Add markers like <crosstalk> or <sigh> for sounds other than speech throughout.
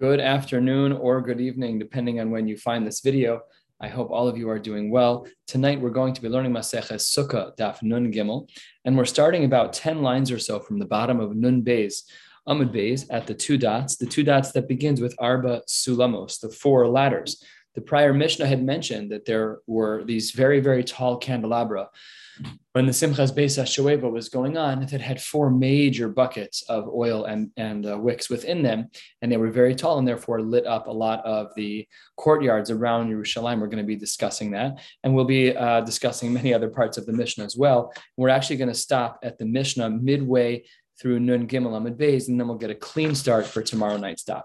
Good afternoon or good evening, depending on when you find this video. I hope all of you are doing well. Tonight we're going to be learning Maseches Sukkah Daf Nun Gimel, and we're starting about 10 lines or so from the bottom of Nun Beis, Amud Beis, at the two dots, the two dots that begins with Arba Sulamos, the four ladders. The prior Mishnah had mentioned that there were these very, very tall candelabra when the Simchas Beis HaShoeva was going on, it had four major buckets of oil and, and uh, wicks within them, and they were very tall and therefore lit up a lot of the courtyards around Yerushalayim. We're going to be discussing that, and we'll be uh, discussing many other parts of the Mishnah as well. We're actually going to stop at the Mishnah midway through Nun Gimel Amid Beis, and then we'll get a clean start for tomorrow night's daf.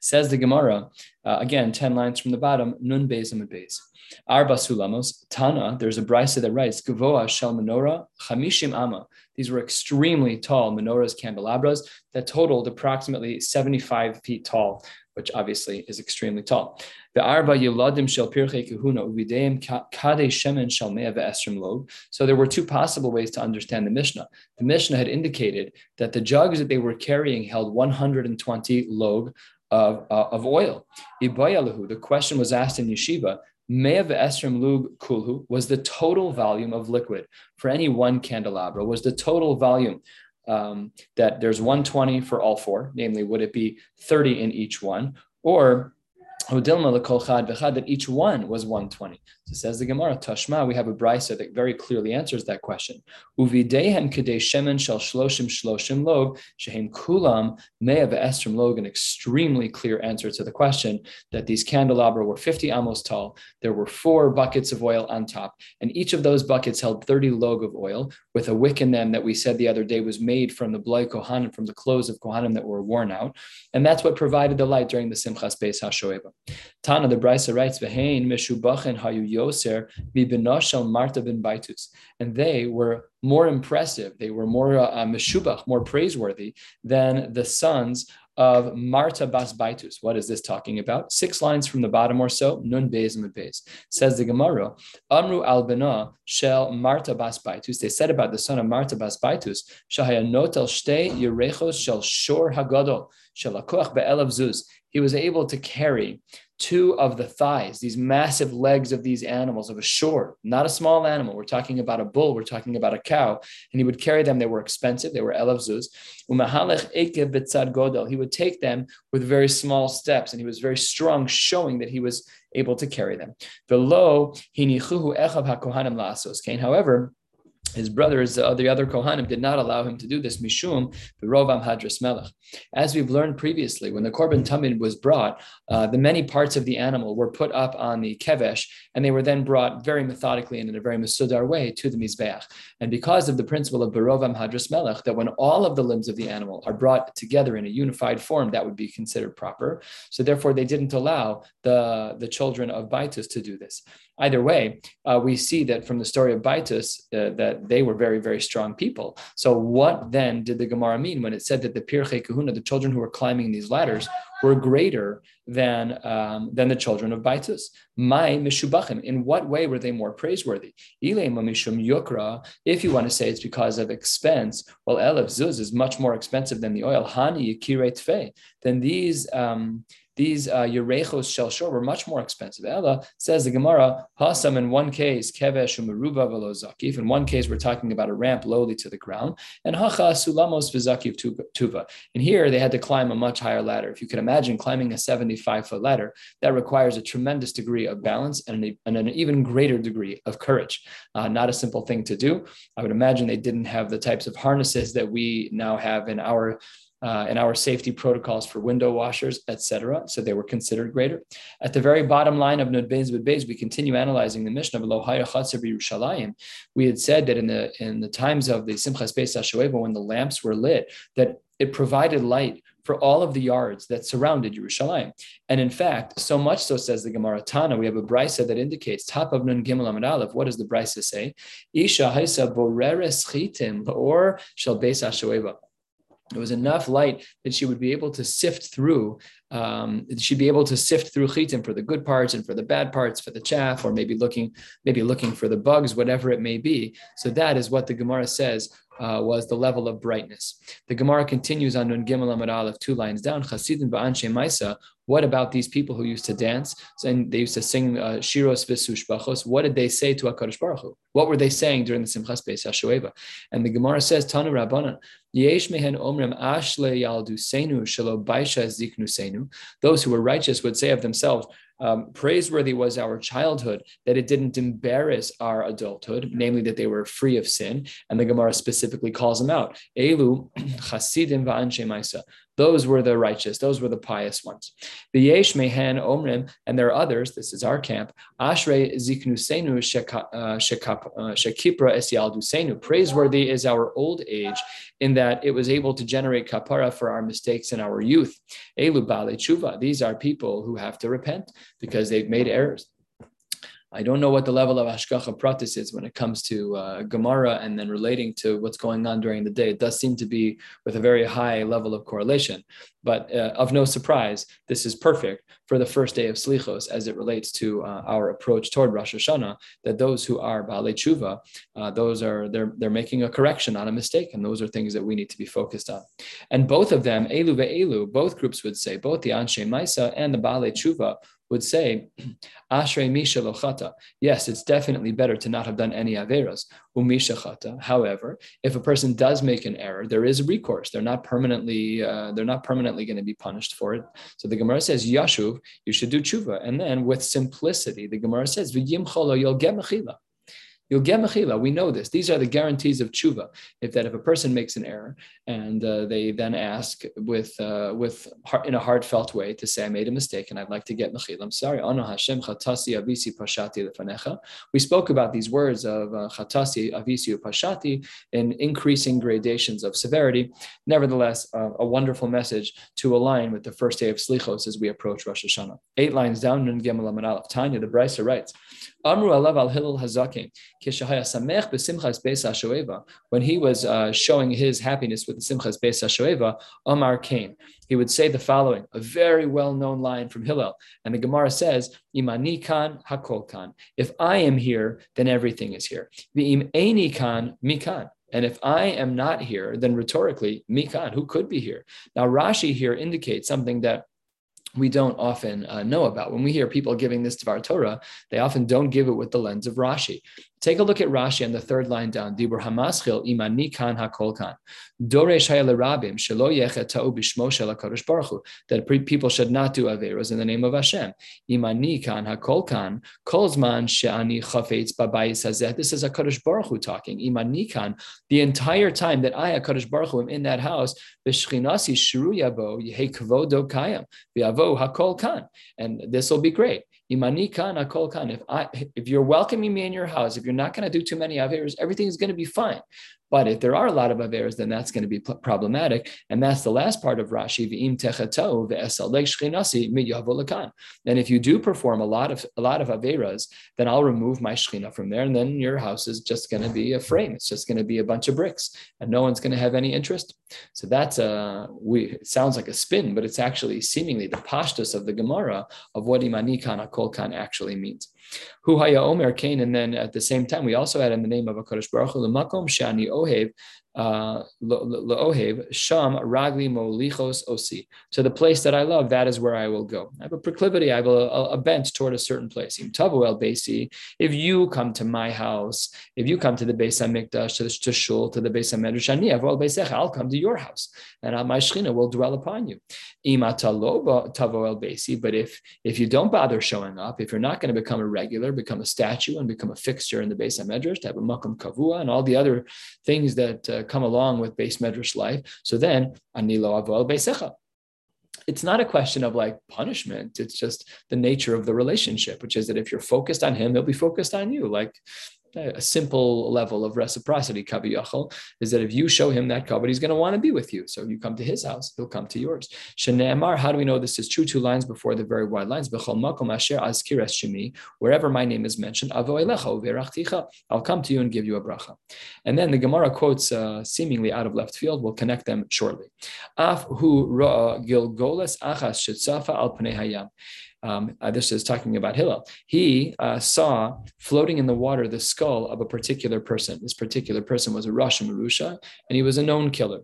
Says the Gemara, uh, again, 10 lines from the bottom, Nun Beis Amid Beis. Arba Sulamos, Tana, there's a brisa that writes, Gavoa Shel Menorah, Chamishim Ama. These were extremely tall menorahs, candelabras that totaled approximately 75 feet tall, which obviously is extremely tall. The Arba Yeladim Shel Pirchei Kahuna Uvideim Kade Shemen Shel Mea Ve'esrim Log. So there were two possible ways to understand the Mishnah. The Mishnah had indicated that the jugs that they were carrying held 120 log of, uh, of oil. The question was asked in yeshiva Me'av Esrim Lug Kulhu was the total volume of liquid for any one candelabra, was the total volume um, that there's 120 for all four, namely, would it be 30 in each one? Or that each one was 120. So says the Gemara, Tashma, we have a brisa that very clearly answers that question. Uvidehem kedei shemen shel shloshim shloshim log, shehem kulam mea ve'estrim log, an extremely clear answer to the question that these candelabra were 50 amos tall. There were four buckets of oil on top, and each of those buckets held 30 log of oil with a wick in them that we said the other day was made from the bloy kohanim, from the clothes of kohanim that were worn out. And that's what provided the light during the Simchas Beis HaShoeva. Tana, the Brisa writes, meshubachen hayu yoser mibinoshel Marta bin Baitus. And they were more impressive, they were more uh, meshubach, more praiseworthy than the sons of Marta Bas Baitus. What is this talking about? Six lines from the bottom or so, Nun and Beis. Says the Gemara, Amru al Bena Shel Marta Bas Baitus. They said about the son of Marta Bas Baitus, Shahaya Notel Shte Yerechos Shel Shor Hagadol Shel Akoach Be'elav Zuz. He was able to carry two of the thighs, these massive legs of these animals of a shore, not a small animal. We're talking about a bull, we're talking about a cow. And he would carry them. They were expensive, they were elavzuz. He would take them with very small steps, and he was very strong, showing that he was able to carry them. However, his brothers, uh, the other Kohanim, did not allow him to do this. Mishum, Rovam Hadras Melech. As we've learned previously, when the Korban Tamid was brought, uh, the many parts of the animal were put up on the Kevesh, and they were then brought very methodically and in a very Masudar way to the Mizbeach. And because of the principle of Barovam Hadras Melech, that when all of the limbs of the animal are brought together in a unified form, that would be considered proper. So therefore, they didn't allow the, the children of Baitus to do this. Either way, uh, we see that from the story of Baitus uh, that they were very, very strong people. So what then did the Gemara mean when it said that the Pirchei Kahuna, the children who were climbing these ladders, were greater than, um, than the children of Baitus? My Mishubachim, in what way were they more praiseworthy? If you want to say it's because of expense, well, Elev Zuz is much more expensive than the oil. Hani Yikire Tfe, then these um, these uh, Yerechos Shel Shor were much more expensive. Ella says the Gemara, Hasam in one case, Kevesh Umeruba Velo Zakif. In one case, we're talking about a ramp lowly to the ground. And Hacha Sulamos Vizakiv Tuva. And here they had to climb a much higher ladder. If you can imagine climbing a 75 foot ladder, that requires a tremendous degree of balance and an, and an even greater degree of courage. Uh, not a simple thing to do. I would imagine they didn't have the types of harnesses that we now have in our uh, and our safety protocols for window washers, etc. So they were considered greater. At the very bottom line of Nud Beis we continue analyzing the mission of Lohaya Chatzer Yerushalayim. We had said that in the in the times of the Simchas Beis Hashoeva, when the lamps were lit, that it provided light for all of the yards that surrounded Yerushalayim. And in fact, so much so says the Gemara Tana, we have a brisa that indicates top of Nun Gimel Amid Aleph. What does the brisa say? Isha haisa boreres chitim or shall beis hashoeva. It was enough light that she would be able to sift through. Um, she'd be able to sift through chitim for the good parts and for the bad parts, for the chaff, or maybe looking, maybe looking for the bugs, whatever it may be. So that is what the Gemara says uh, was the level of brightness. The Gemara continues on Nun Gimel Amar Aleph, two lines down. Chasidim ba'anshe Maisa. What about these people who used to dance and they used to sing uh, shiros v'sushbachos? What did they say to Hakadosh Baruch Hu? What were they saying during the Simchas Beis Hashoeva? And the Gemara says, Tanu Rabbanan, Yesh mehen omrim ashle yaldu senu shelo baisha ziknu senu. Those who were righteous would say of themselves, um, praiseworthy was our childhood, that it didn't embarrass our adulthood, namely that they were free of sin. And the Gemara specifically calls them out. Elu <clears throat> chasidim va'anshe. Those were the righteous. Those were the pious ones. The yesh mehen omrim, and there are others. This is our camp. Ashrei ziknusenu uh, uh, shekipra esyaldusenu. Praiseworthy is our old age, in that it was able to generate kapara for our mistakes in our youth. Elu bale. These are people who have to repent because they've made errors. I don't know what the level of hashgacha pratis is when it comes to uh, Gemara and then relating to what's going on during the day. It does seem to be with a very high level of correlation, but uh, of no surprise, this is perfect for the first day of Slichos as it relates to uh, our approach toward Rosh Hashanah. That those who are Baalei Tshuva, uh, those are they're they're making a correction on a mistake, and those are things that we need to be focused on. And both of them, Elu ve'elu, both groups would say, both the Anshe Maisa and the Baalei Tshuva would say, Ashrei Misha Lochata. Yes, it's definitely better to not have done any Averas. Umisha Chata. However, if a person does make an error, there is a recourse. They're not permanently, uh, they're not permanently going to be punished for it. So the Gemara says, Yashuv, you should do tshuva. And then with simplicity, the Gemara says, V'yim cholo, you'll get mechila. You'll get mechila. We know this. These are the guarantees of tshuva. If that if a person makes an error and uh, they then ask with uh, with in a heartfelt way to say, "I made a mistake and I'd like to get mechila." I'm sorry. Ano Hashem chatasi avisi pashati lefanecha. We spoke about these words of uh, chatasi avisi pashati in increasing gradations of severity. Nevertheless, uh, a wonderful message to align with the first day of slichos as we approach Rosh Hashanah. Eight lines down, Nun Gimel Aleph. Tanya, the Brisa writes. Amru alav al Hillel HaZaken, When he was uh, showing his happiness with the simchas beis hashoeva, Omar came. He would say the following, a very well-known line from Hillel, and the Gemara says, "Imani kan hakol kan." If I am here, then everything is here. V'im eini kan mikan. And if I am not here, then rhetorically, mikan, who could be here? Now Rashi here indicates something that we don't often uh, know about. When we hear people giving this to Dvar Torah, they often don't give it with the lens of Rashi. Take a look at Rashi on the third line down. Dibur hamaschil imani kan hakol. Doresh rabim shelo yechet bishmo shel baruch hu. That people should not do averos in the name of Hashem. Imani kan hakol kan kolzman she'ani chafetz babayis hazeh. This is Hakadosh Baruch Hu talking. Imani kan. The entire time that I Hakadosh Baruch Hu am in that house, b'shchinasi shru yabo yehei kvodo kayam v'yavo hakol kan. And this will be great. Akol kan. If I, if you're welcoming me in your house, if you're not going to do too many averas, everything is going to be fine. But if there are a lot of averas, then that's going to be problematic. And that's the last part of Rashi. And if you do perform a lot of a lot of averas, then I'll remove my shechina from there, and then your house is just going to be a frame. It's just going to be a bunch of bricks, and no one's going to have any interest. So that's a we. It sounds like a spin, but it's actually seemingly the pashtus of the Gemara of what imani kana kol kan actually means. Hu haya omer kain, and then at the same time we also add in the name of a Kadosh Baruch Hu makom shani ohev La'ohev, Sham Ragli Molichos Osi. To the place that I love, that is where I will go. I have a proclivity, I have a, a bent toward a certain place. El Basi, if you come to my house, if you come to the Beis HaMikdash, to the to Shul, to the Beis HaMedrash, I'll come to your house, and my Shechina will dwell upon you. Tavo El Basi, but if if you don't bother showing up, if you're not going to become a regular, become a statue, and become a fixture in the Beis HaMedrash, to have a Makam Kavua, and all the other things that uh, come along with beis medrash life. So then, anilo avoel beisecha. It's not a question of like punishment. It's just the nature of the relationship, which is that if you're focused on him, he'll be focused on you. Like a simple level of reciprocity, kaviyachol, is that if you show him that kavod, he's going to want to be with you. So if you come to his house, he'll come to yours. Shene'emar, how do we know this is true? Two lines before the very wide lines. wherever my name is mentioned, I'll come to you and give you a bracha. And then the Gemara quotes uh, seemingly out of left field. We'll connect them shortly. Af hu ra gilgolas achas shitzafa al hayam. Um, uh, this is talking about Hillel, he uh, saw floating in the water the skull of a particular person. This particular person was a Russian Marusha, and he was a known killer.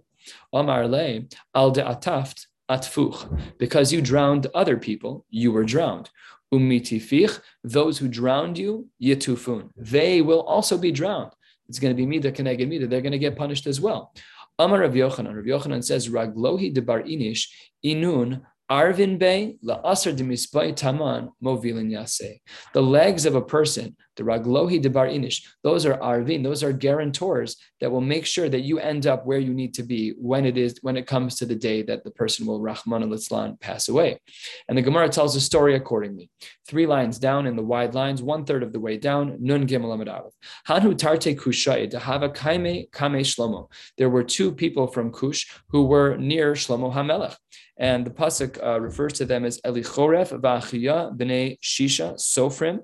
Omar le al de ataft atfuch, because you drowned other people, you were drowned. Umitifich, those who drowned you, yitufun, they will also be drowned. It's going to be mida keneged mida. They're going to get punished as well. Amar Rav Yochanan. Rav Yochanan says, Raglohi de bar inish inun Arvin Bey, La Asr de Taman, Movilin Yase. The legs of a person, the Raglohi de Bar Inish, those are Arvin, those are guarantors that will make sure that you end up where you need to be when it is when it comes to the day that the person will Rahman al pass away. And the Gemara tells the story accordingly. Three lines down in the wide lines, one third of the way down, Nun Gimel Amid. Hanhu Tarte Kushai, Dahava Kaime Kame Shlomo. There were two people from Kush who were near Shlomo HaMelech. And the pasuk uh, refers to them as Elichoref v'Achiyah b'nei Shisha Sofrim.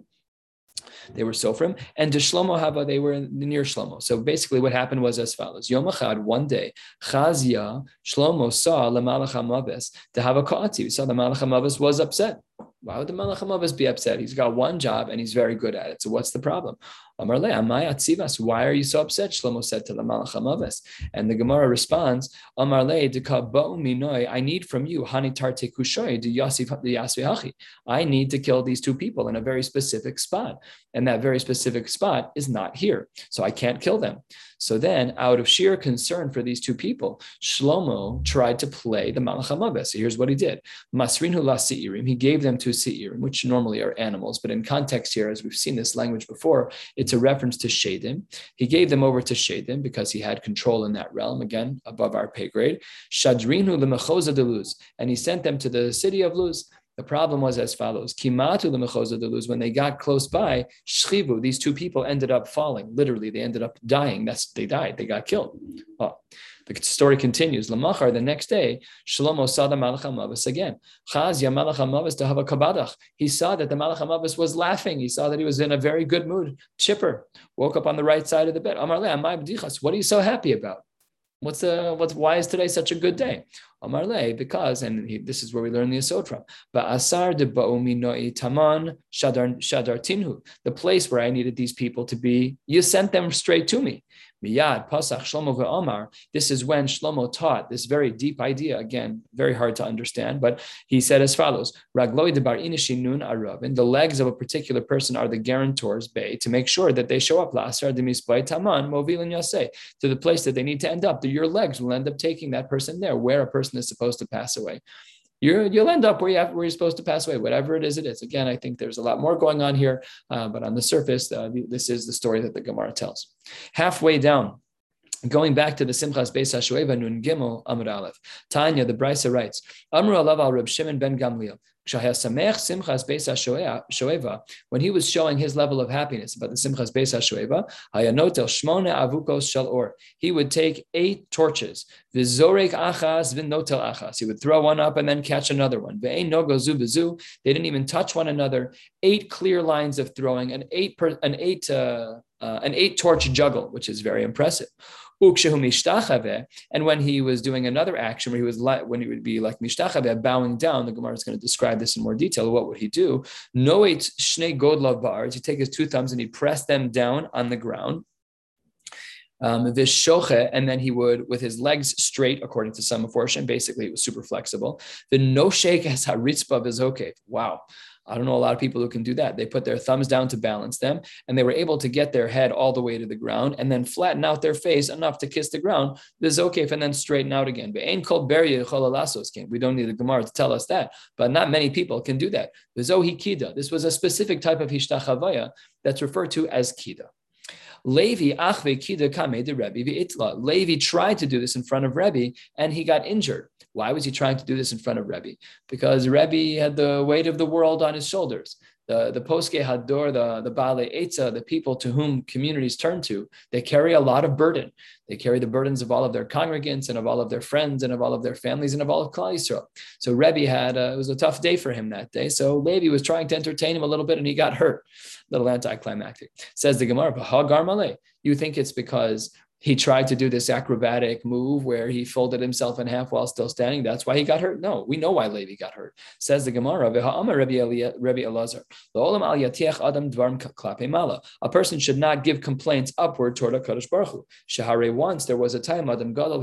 They were Sofrim, and to Shlomo Hava, they were near Shlomo. So basically, what happened was as follows: Yom Achad, one day, Chazia Shlomo saw Lamalach Hamavis to have a Kaati. Saw the Malach Hamavis was upset. Why would the Malach Hamavis be upset? He's got one job and he's very good at it. So what's the problem? Amar le, Why are you so upset? Shlomo said to the Malach Hamavis. And the Gemara responds, Amar le, I need from you, Hani tarte kushoy, Hachi. I need to kill these two people in a very specific spot. And that very specific spot is not here. So I can't kill them. So then, out of sheer concern for these two people, Shlomo tried to play the Malach. So here's what he did. Masrinhu la He gave them to Seirim, which normally are animals. But in context here, as we've seen this language before, it's a reference to Shadim. He gave them over to Shadim because he had control in that realm, again, above our pay grade. Shadrinu lemechoza de Luz, and he sent them to the city of Luz. The problem was as follows: Kimatu lemechoza de Luz. When they got close by, shchivu, these two people ended up falling. Literally, they ended up dying. That's they died. They got killed. The story continues. Lamachar, the next day, Shlomo saw the Malach HaMavis again. Chazia Malach HaMavis to have a kabadach. He saw that the Malach HaMavis was laughing. He saw that he was in a very good mood, chipper. Woke up on the right side of the bed. Amar le, what are you so happy about? What's the what's why is today such a good day? Amarle, because, and he, this is where we learn the asod from. Ba'asar de ba'umi taman shadar tinhu. The place where I needed these people to be, you sent them straight to me. Miyad, Pasach, Shlomo Omar. This is when Shlomo taught this very deep idea. Again, very hard to understand, but he said as follows: Ragloi de bar nun arabin. The legs of a particular person are the guarantors, bay, to make sure that they show up lasar de taman movilin yaseh to the place that they need to end up. Your legs will end up taking that person there, where a person is supposed to pass away you will end up where, you have, where you're supposed to pass away, whatever it is it is. Again, I think there's a lot more going on here, uh, but on the surface, uh, this is the story that the Gemara tells. Halfway down, Going back to the Simchas Beis HaShoeva Nun Gimel Amr Aleph. Tanya, the Brisa writes, Amru Alav al Reb Shimon ben Gamliel. When he was showing his level of happiness about the Simchas Beis HaShoeva, he would take eight torches. Vizorek Achas Vinnotel Achas. He would throw one up and then catch another one. They didn't even touch one another. Eight clear lines of throwing, an eight, per, an eight, uh, uh, an eight torch juggle, which is very impressive. And when he was doing another action where he was like, when he would be like mishtachave, bowing down, the Gemara is going to describe this in more detail. What would he do? Noet shnei godlav bars. He'd take his two thumbs and he'd press them down on the ground. Um, this shoche, and then he would, with his legs straight, according to some portion, basically it was super flexible. The no shake as haritzpa okay. Wow. I don't know a lot of people who can do that. They put their thumbs down to balance them, and they were able to get their head all the way to the ground and then flatten out their face enough to kiss the ground. The zokef and then straighten out again. But ain't called We don't need the Gemara to tell us that, but not many people can do that. The zohikida. This was a specific type of hishtachavaya that's referred to as kida. Levi achve kida kame de Rebbe v'itla. Levi tried to do this in front of Rebbe, and he got injured. Why was he trying to do this in front of Rebbe? Because Rebbe had the weight of the world on his shoulders. The, the Poske Hador, the, the Bale Eitza, the people to whom communities turn to, they carry a lot of burden. They carry the burdens of all of their congregants and of all of their friends and of all of their families and of all of Klal Yisrael. So Rebbe had, a, it was a tough day for him that day. So Levi was trying to entertain him a little bit and he got hurt. A little anticlimactic. Says the Gemara, you think it's because he tried to do this acrobatic move where he folded himself in half while still standing. That's why he got hurt. No, we know why Levi got hurt. Says the Gemara, A person should not give complaints upward toward a Kaddish Baruch Hu. Shahare once there was a time Adam Gadol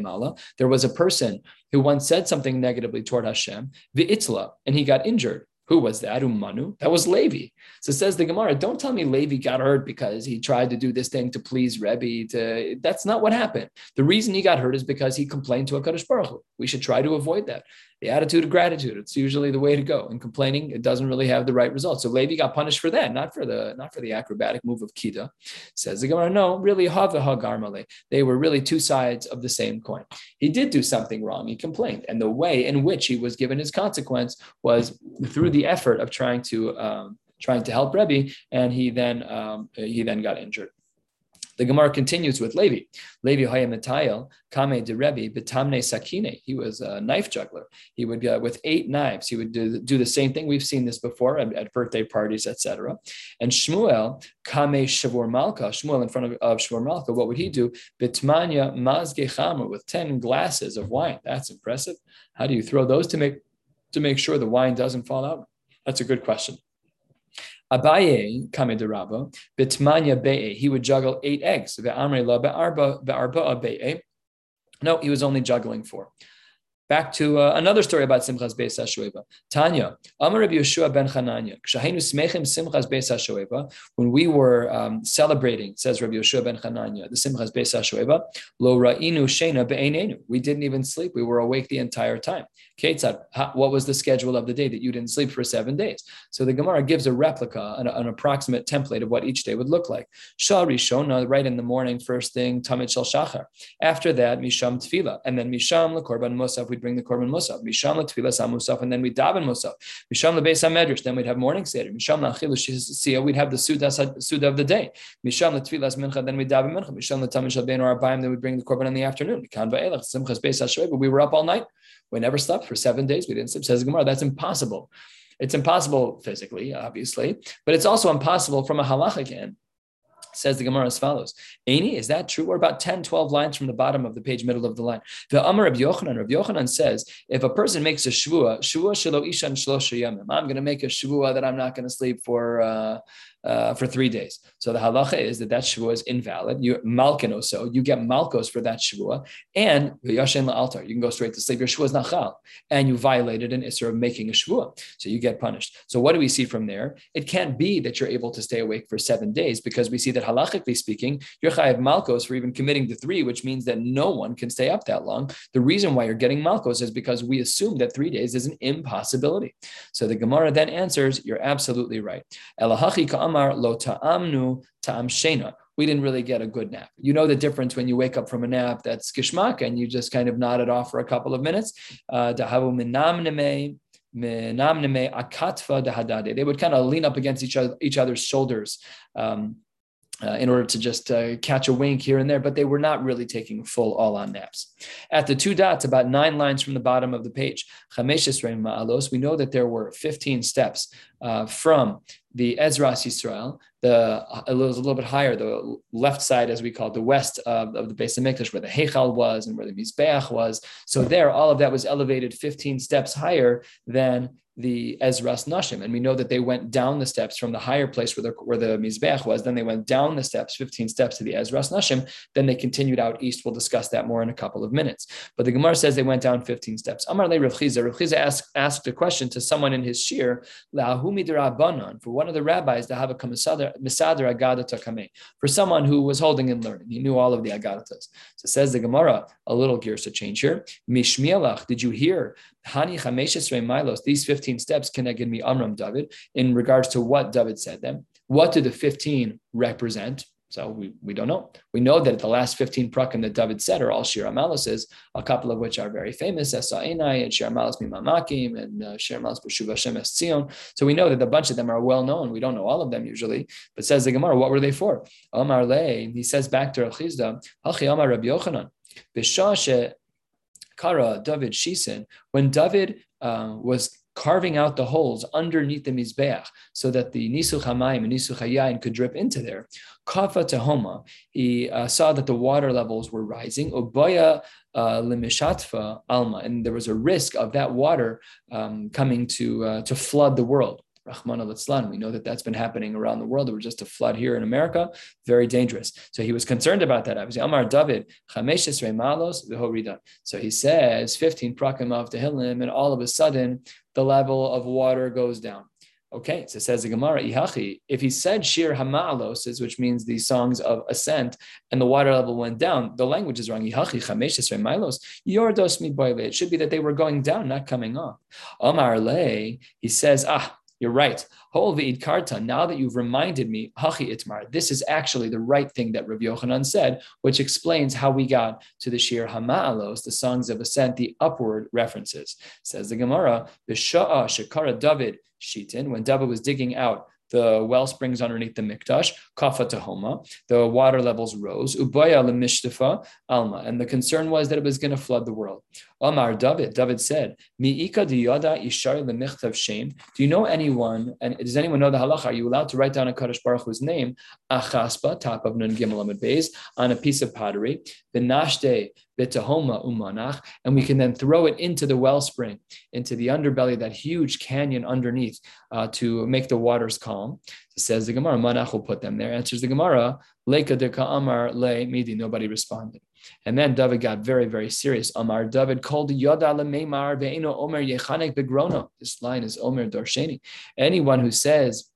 Mala. There was a person who once said something negatively toward Hashem, V'itzla, and he got injured. Who was that? Umanu. That was Levi. So says the Gemara, don't tell me Levi got hurt because he tried to do this thing to please Rebbe. To, that's not what happened. The reason he got hurt is because he complained to a Kaddish Baruch Hu. We should try to avoid that the attitude of gratitude. It's usually the way to go. And complaining, it doesn't really have the right result. So Levi got punished for that, not for the not for the acrobatic move of Kida. Says the Gemara, no, really Hava Hagarmale. They were really two sides of the same coin. He did do something wrong. He complained, and the way in which he was given his consequence was through the effort of trying to um, trying to help Rebbe, and he then um, he then got injured. The Gemara continues with Levi. Levi Hayamitayel, Kame de Rebbe, Betamne Sakine. He was a knife juggler. He would, uh, with eight knives, he would do, do the same thing. We've seen this before at, at birthday parties, etc. And Shmuel, Kame Shavur Malka, Shmuel in front of, of Shavur Malka, what would he do? Bitmanya Mazge Chamer, with 10 glasses of wine. That's impressive. How do you throw those to make to make sure the wine doesn't fall out? That's a good question. Abaye, Kame de Rabba, Bitmanya Be'e, he would juggle eight eggs. Ve'amre la be'arba be'arba be'e. No, he was only juggling four. Back to uh, another story about Simchas Beis HaShoeva. Tanya, Amar Rabbi Yehoshua ben Chananya, Kshahenu Smechim Simchas Beis HaShoeva, when we were um, celebrating, says Rabbi Yehoshua ben Chananya, the Simchas Beis HaShoeva, Lo Ra'inu Shena Be'einenu. We didn't even sleep. We were awake the entire time. Ketzad, what was the schedule of the day that you didn't sleep for seven days? So the Gemara gives a replica, an, an approximate template of what each day would look like. Shah Rishona, right in the morning, first thing, Tamid Shal Shachar. After that, Misham Tfila. And then Misham Lekorban Musaf, we'd bring the Korban Musaf. Misham Letfila Musaf, and then we'd daven Musaf. Misham Lebeis HaMedrash, then we'd have morning Seder. Misham Lachilu Shia, we'd have the Suda of the day. Misham Letfilas Mincha, then we'd daven Mincha. Misham Letamid Shal Ben or Arbaim, then we'd bring the Korban in the afternoon. We were up all night. We never slept for seven days. We didn't sleep. Says Gemara, that's impossible. It's impossible physically, obviously, but it's also impossible from a halachic end. Says the Gemara as follows. Aini, is that true? We're about 10, 12 lines from the bottom of the page, middle of the line. The Amar of Yochanan, Rabbi Yochanan says, if a person makes a shvua, shvua shelo ishan shlosh I'm going to make a shvua that I'm not going to sleep for uh, uh, for three days. So the halacha is that that shvua is invalid. You malkin also, you get malkos for that shvua, and yashen altar, you can go straight to sleep. Your shvua is nachal, and you violated an isser of making a shvua, so you get punished. So what do we see from there? It can't be that you're able to stay awake for seven days because we see that halachically speaking, you're chayav malkos for even committing the three, which means that no one can stay up that long. The reason why you're getting malkos is because we assume that three days is an impossibility. So the Gemara then answers, you're absolutely right. Elahachi Amar lo ta'amnu ta'am shena. We didn't really get a good nap. You know the difference when you wake up from a nap that's gishmak and you just kind of nodded off for a couple of minutes. Uh, they would kind of lean up against each other, each other's shoulders. Um, uh, in order to just uh, catch a wink here and there, but they were not really taking full all on naps. At the two dots, about nine lines from the bottom of the page, we know that there were 15 steps uh, from the Ezras Yisrael, the it was a little bit higher, the left side, as we call it, the west of, of the Beis Hamikdash, where the Heichal was and where the Mizbeach was. So there, all of that was elevated 15 steps higher than the Ezras Nashim. And we know that they went down the steps from the higher place where the, where the Mizbeach was. Then they went down the steps, 15 steps to the Ezras Nashim. Then they continued out east. We'll discuss that more in a couple of minutes. But the Gemara says they went down 15 steps. Amar le Rav Chiza. Rav Chiza asked, asked a question to someone in his shir, for one of the rabbis to have a misader agadata for someone who was holding and learning. He knew all of the agadatas. So says the Gemara, a little gears to change here. Mishmielach, did you hear Hani Milos, these 15 steps connected me Amram David in regards to what David said them. What do the 15 represent? So we, we don't know. We know that the last 15 prakim that David said are all Shir Amalis, a couple of which are very famous, Esa Enai and Shir Amalis Mimamakim and uh, Shir Amalis B'Shuv Hashem Tzion. So we know that a bunch of them are well known. We don't know all of them usually, but says the Gemara, what were they for? Omar Le, he says back to Rav Chizda, Halchi Omar Rabbi Yochanan, B'Shah Kara David Shisen, when David uh, was carving out the holes underneath the Mizbeach so that the Nisuch HaMayim and Nisuch HaYayin could drip into there. Kafa Tehoma, he uh, saw that the water levels were rising. Obaya uh, Limishatfa Alma, and there was a risk of that water um, coming to, uh, to flood the world. We know that that's been happening around the world. There was just a flood here in America, very dangerous. So he was concerned about that. Obviously, Amar David, malos So he says 15 prakim of Tehillim, and all of a sudden the level of water goes down. Okay, so says the Gemara, Ihachi, if he said Shir Hama'alos, which means the songs of ascent, and the water level went down, the language is wrong. Ihachi Chameshes Milos, Yordos. It should be that they were going down, not coming up. Omar Le, he says, Ah, you're right. Karta, now that you've reminded me, Itmar, this is actually the right thing that Rav Yochanan said, which explains how we got to the Shir Hama'alos, the songs of ascent, the upward references. Says the Gemara, Shekara David Shitin, when David was digging out the well springs underneath the mikdash, kafa tahoma, the water levels rose, ubaya alma, and the concern was that it was going to flood the world. Omar David, David said. Do you know anyone, and does anyone know the halacha? Are you allowed to write down a Kaddish Baruch Hu's name, achaspa, top of Nun Gimel Amid Beis, on a piece of pottery, benashte betahoma umanach, and we can then throw it into the wellspring, into the underbelly, that huge canyon underneath, uh, to make the waters calm. Says the Gemara, manach will put them there. Answers the Gemara, leka de amar le midi. Nobody responded. And then David got very, very serious. Amar David called Yoda Omer Yechanek Begrono. This line is Omer Darsheni. Anyone who says,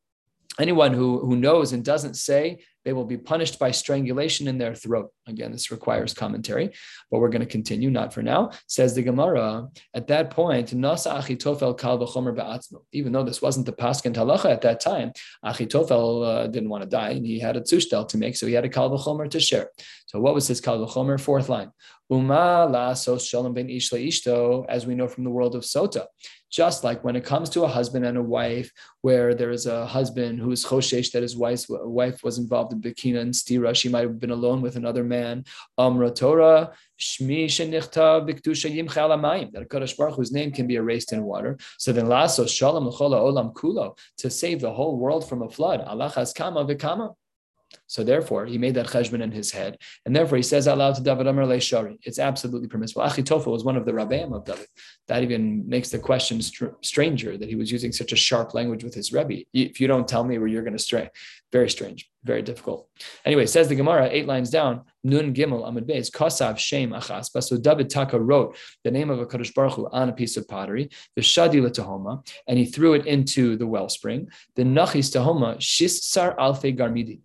anyone who, who knows and doesn't say they will be punished by strangulation in their throat. Again, this requires commentary, but we're going to continue, not for now. Says the Gemara, at that point. Even though this wasn't the Paskin Halacha at that time, Achitofel uh, didn't want to die, and he had a tzushtel to make, so he had a Kal to share. So what was his Kal? Fourth line. Uma la shalom ben ish ishto, as we know from the world of Sota. Just like when it comes to a husband and a wife, where there is a husband who is choshesh that his wife's wife was involved in bikina and stira, she might have been alone with another man. Amra Torah, shmi shenichtav biktusha yimcha alamayim, that a Kadosh Baruch whose name can be erased in water. So then laso shalom l'chola olam kulo, to save the whole world from a flood. Allah has kama v'kama. So therefore, he made that cheshbon in his head, and therefore he says out loud to David Amar Shari. It's absolutely permissible. Achitofel was one of the rabbeim of David. That even makes the question str- stranger that he was using such a sharp language with his rebbe. If you don't tell me where you're going to stray, very strange, very difficult. Anyway, says the Gemara eight lines down. Nun Gimel Amid Beis Kosav Shem Achaspa. So David Taka wrote the name of a Kadosh Baruch Hu on a piece of pottery, the Shadi Tahoma, and he threw it into the wellspring. The Nachis Tahoma Shisar Alfe Garmidi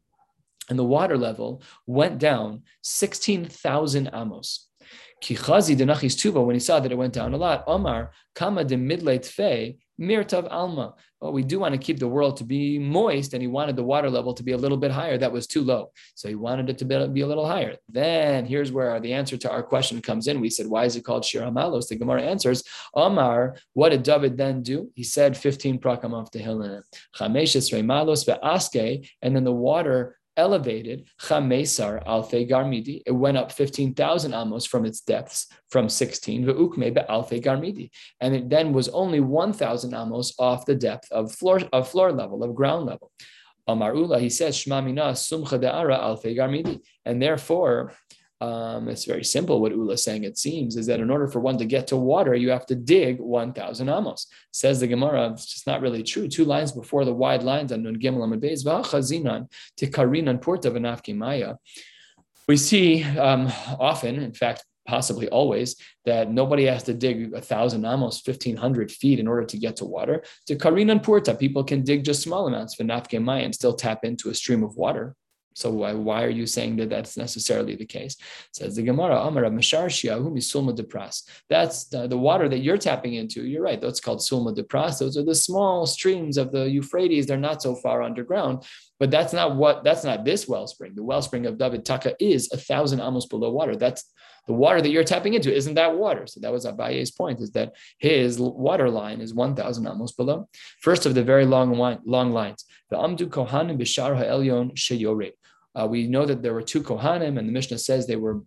and the water level went down 16,000 amos. Kichazi denachis tuva, when he saw that it went down a lot, Omar, kama de midleit fe, mirtav alma. Well, we do want to keep the world to be moist, and he wanted the water level to be a little bit higher. That was too low. So he wanted it to be a little higher. Then here's where the answer to our question comes in. We said, why is it called Shir Hamalos? The Gemara answers, Omar, what did David then do? He said 15 prakam of Tehillim, Chameshes Malos ve'aske, and then the water elevated Chamesar Alfe Garmidi. It went up 15,000 amos from its depths from 16, Ve'ukme Alfe Garmidi. And it then was only 1,000 amos off the depth of floor, of floor level, of ground level. Amarula, he says, Shma Mina Sumcha De'ara Alfe Garmidi. And therefore, um, it's very simple. What Ula is saying, it seems, is that in order for one to get to water, you have to dig 1,000 amos. Says the Gemara, it's just not really true. Two lines before the wide lines on Nun Gimel Amid Beis, Tikarinan Porta V'nafki Maya. We see um, often, in fact, possibly always, that nobody has to dig a thousand, amos, 1500 feet in order to get to water. To Karinan Porta, people can dig just small amounts, V'nafki Maya, and still tap into a stream of water. So why, why are you saying that that's necessarily the case? Says the Gemara, Amara Sulma Depras. That's the, the, water that you're tapping into. You're right. That's called Sulma Depras. Those are the small streams of the Euphrates. They're not so far underground. But that's not what that's not this wellspring. The wellspring of David Taka is a thousand amos below water. That's the water that you're tapping into isn't that water. So that was Abaye's point, is that his water line is 1,000 amos below. First of the very long, long lines. The Amdu Kohanim Bishar Ha'elyon Sheyore. Uh, we know that there were two Kohanim, and the Mishnah says they were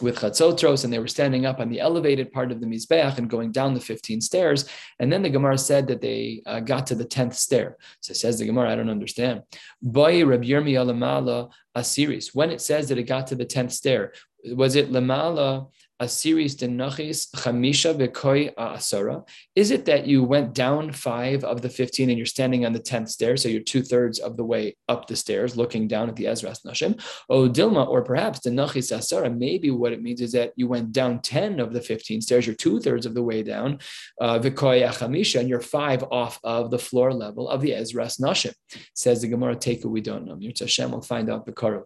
with chatzotros, and they were standing up on the elevated part of the mizbeach and going down the 15 stairs. And then the Gemara said that they uh, got to the 10th stair. So it says the Gemara, I don't understand. Boy Rabbi Yirmiyah Asiris. When it says that it got to the 10th stair, was it lamala Asiris denachis chamisha v'koi asara? Is it that you went down five of the 15 and you're standing on the 10th stair, so you're two thirds of the way up the stairs, looking down at the Ezras Nashim? O Dilma, or perhaps denachis asara, maybe what it means is that you went down 10 of the 15 stairs, you're two thirds of the way down, uh, v'koi chamisha, and you're five off of the floor level of the Ezras Nashim. Says the Gemara, take it, we don't know. Yirtz Hashem will find out the Korah.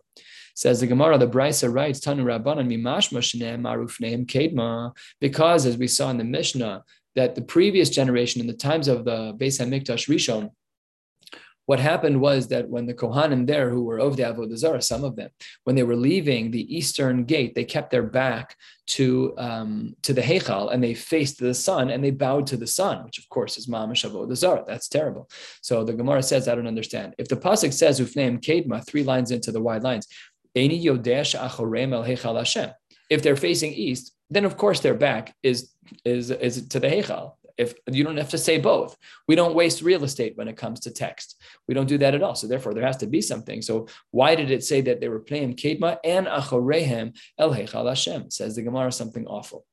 Says the Gemara, the Brisa writes, Tanu Rabbanan mimashma shneim maruf neim kedma, because as we saw in the Mishnah, that the previous generation, in the times of the Beis Hamikdash Rishon, what happened was that when the Kohanim there, who were of the Avodah Zarah, some of them, when they were leaving the eastern gate, they kept their back to um, to the Heichal and they faced the sun and they bowed to the sun, which of course is Mamash Avodah Zarah. That's terrible. So the Gemara says, I don't understand. If the pasuk says Ufneim Kedma, three lines into the wide lines, if they're facing east, then of course their back is is is to the Heichal. If you don't have to say both, we don't waste real estate when it comes to text. We don't do that at all. So therefore, there has to be something. So why did it say that they were playing Kedma and Achorehem El Heichal Hashem? Says the Gemara something awful.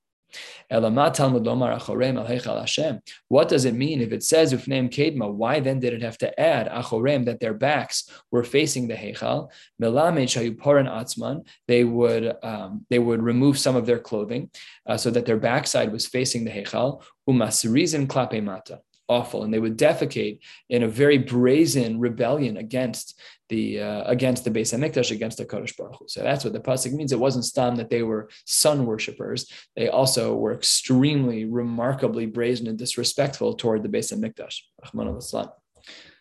What does it mean if it says Ufneim Kedma? Why then did it have to add Achorem that their backs were facing the Heichal? Atzman. They would um, they would remove some of their clothing uh, so that their backside was facing the Heichal. Umasrizin klape mata awful, and they would defecate in a very brazen rebellion against the uh, against the Beis Hamikdash, against the Kodesh Baruch Hu. So that's what the pasuk means. It wasn't stam that they were sun worshippers. They also were extremely, remarkably brazen and disrespectful toward the Beis Hamikdash.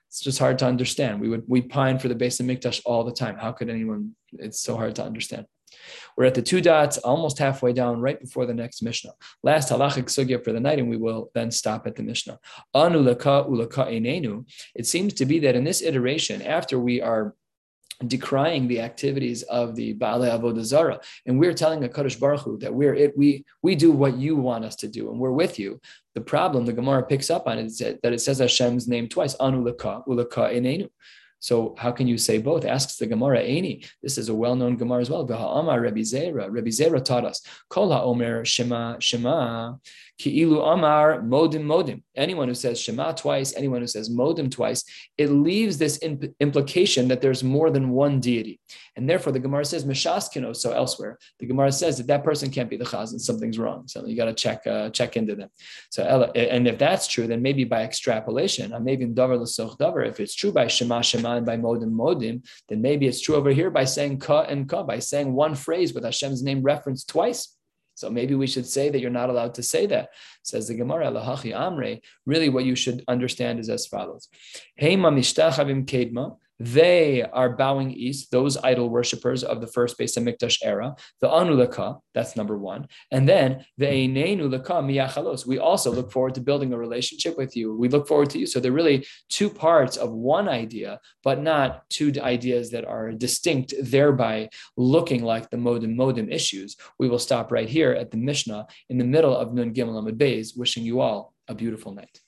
It's just hard to understand. We would we pine for the Beis Hamikdash all the time. How could anyone? It's so hard to understand. We're at the two dots, almost halfway down, right before the next Mishnah. Last halachic sugya for the night, and we will then stop at the Mishnah. Anulaka ulaka enenu. It seems to be that in this iteration, after we are decrying the activities of the Baale Avodah Zarah, and we're telling a Kadosh Baruch Hu that we're it, we we do what you want us to do, and we're with you. The problem the Gemara picks up on is that it says Hashem's name twice, Anulaka ulaka enenu. So how can you say both? Asks the Gemara, Aini. This is a well-known Gemara as well. Amar Rebbe Zera. Rebbe Zera taught us, Kol ha'omer shema shema Ki'ilu Amar Modim Modim. Anyone who says Shema twice, anyone who says Modim twice, it leaves this imp- implication that there's more than one deity. And therefore, the Gemara says Meshaskino. So elsewhere, the Gemara says that that person can't be the Chazan. Something's wrong. So you got to check uh, check into them. So and if that's true, then maybe by extrapolation, I maybe in Davar L'Soch Davar, if it's true by Shema Shema and by Modim Modim, then maybe it's true over here by saying Ka and Ka, by saying one phrase with Hashem's name referenced twice. So maybe we should say that you're not allowed to say that. Says the Gemara, Amre. Really, what you should understand is as follows: Heima mishtachavim kedma they are bowing east, those idol worshippers of the first Beis Hamikdash era, the Anulaka, that's number one. And then the Einenulaka miyachalos. We also look forward to building a relationship with you. We look forward to you. So they're really two parts of one idea, but not two ideas that are distinct, thereby looking like the Modim Modim issues. We will stop right here at the Mishnah in the middle of Nun Gimel Beis, wishing you all a beautiful night.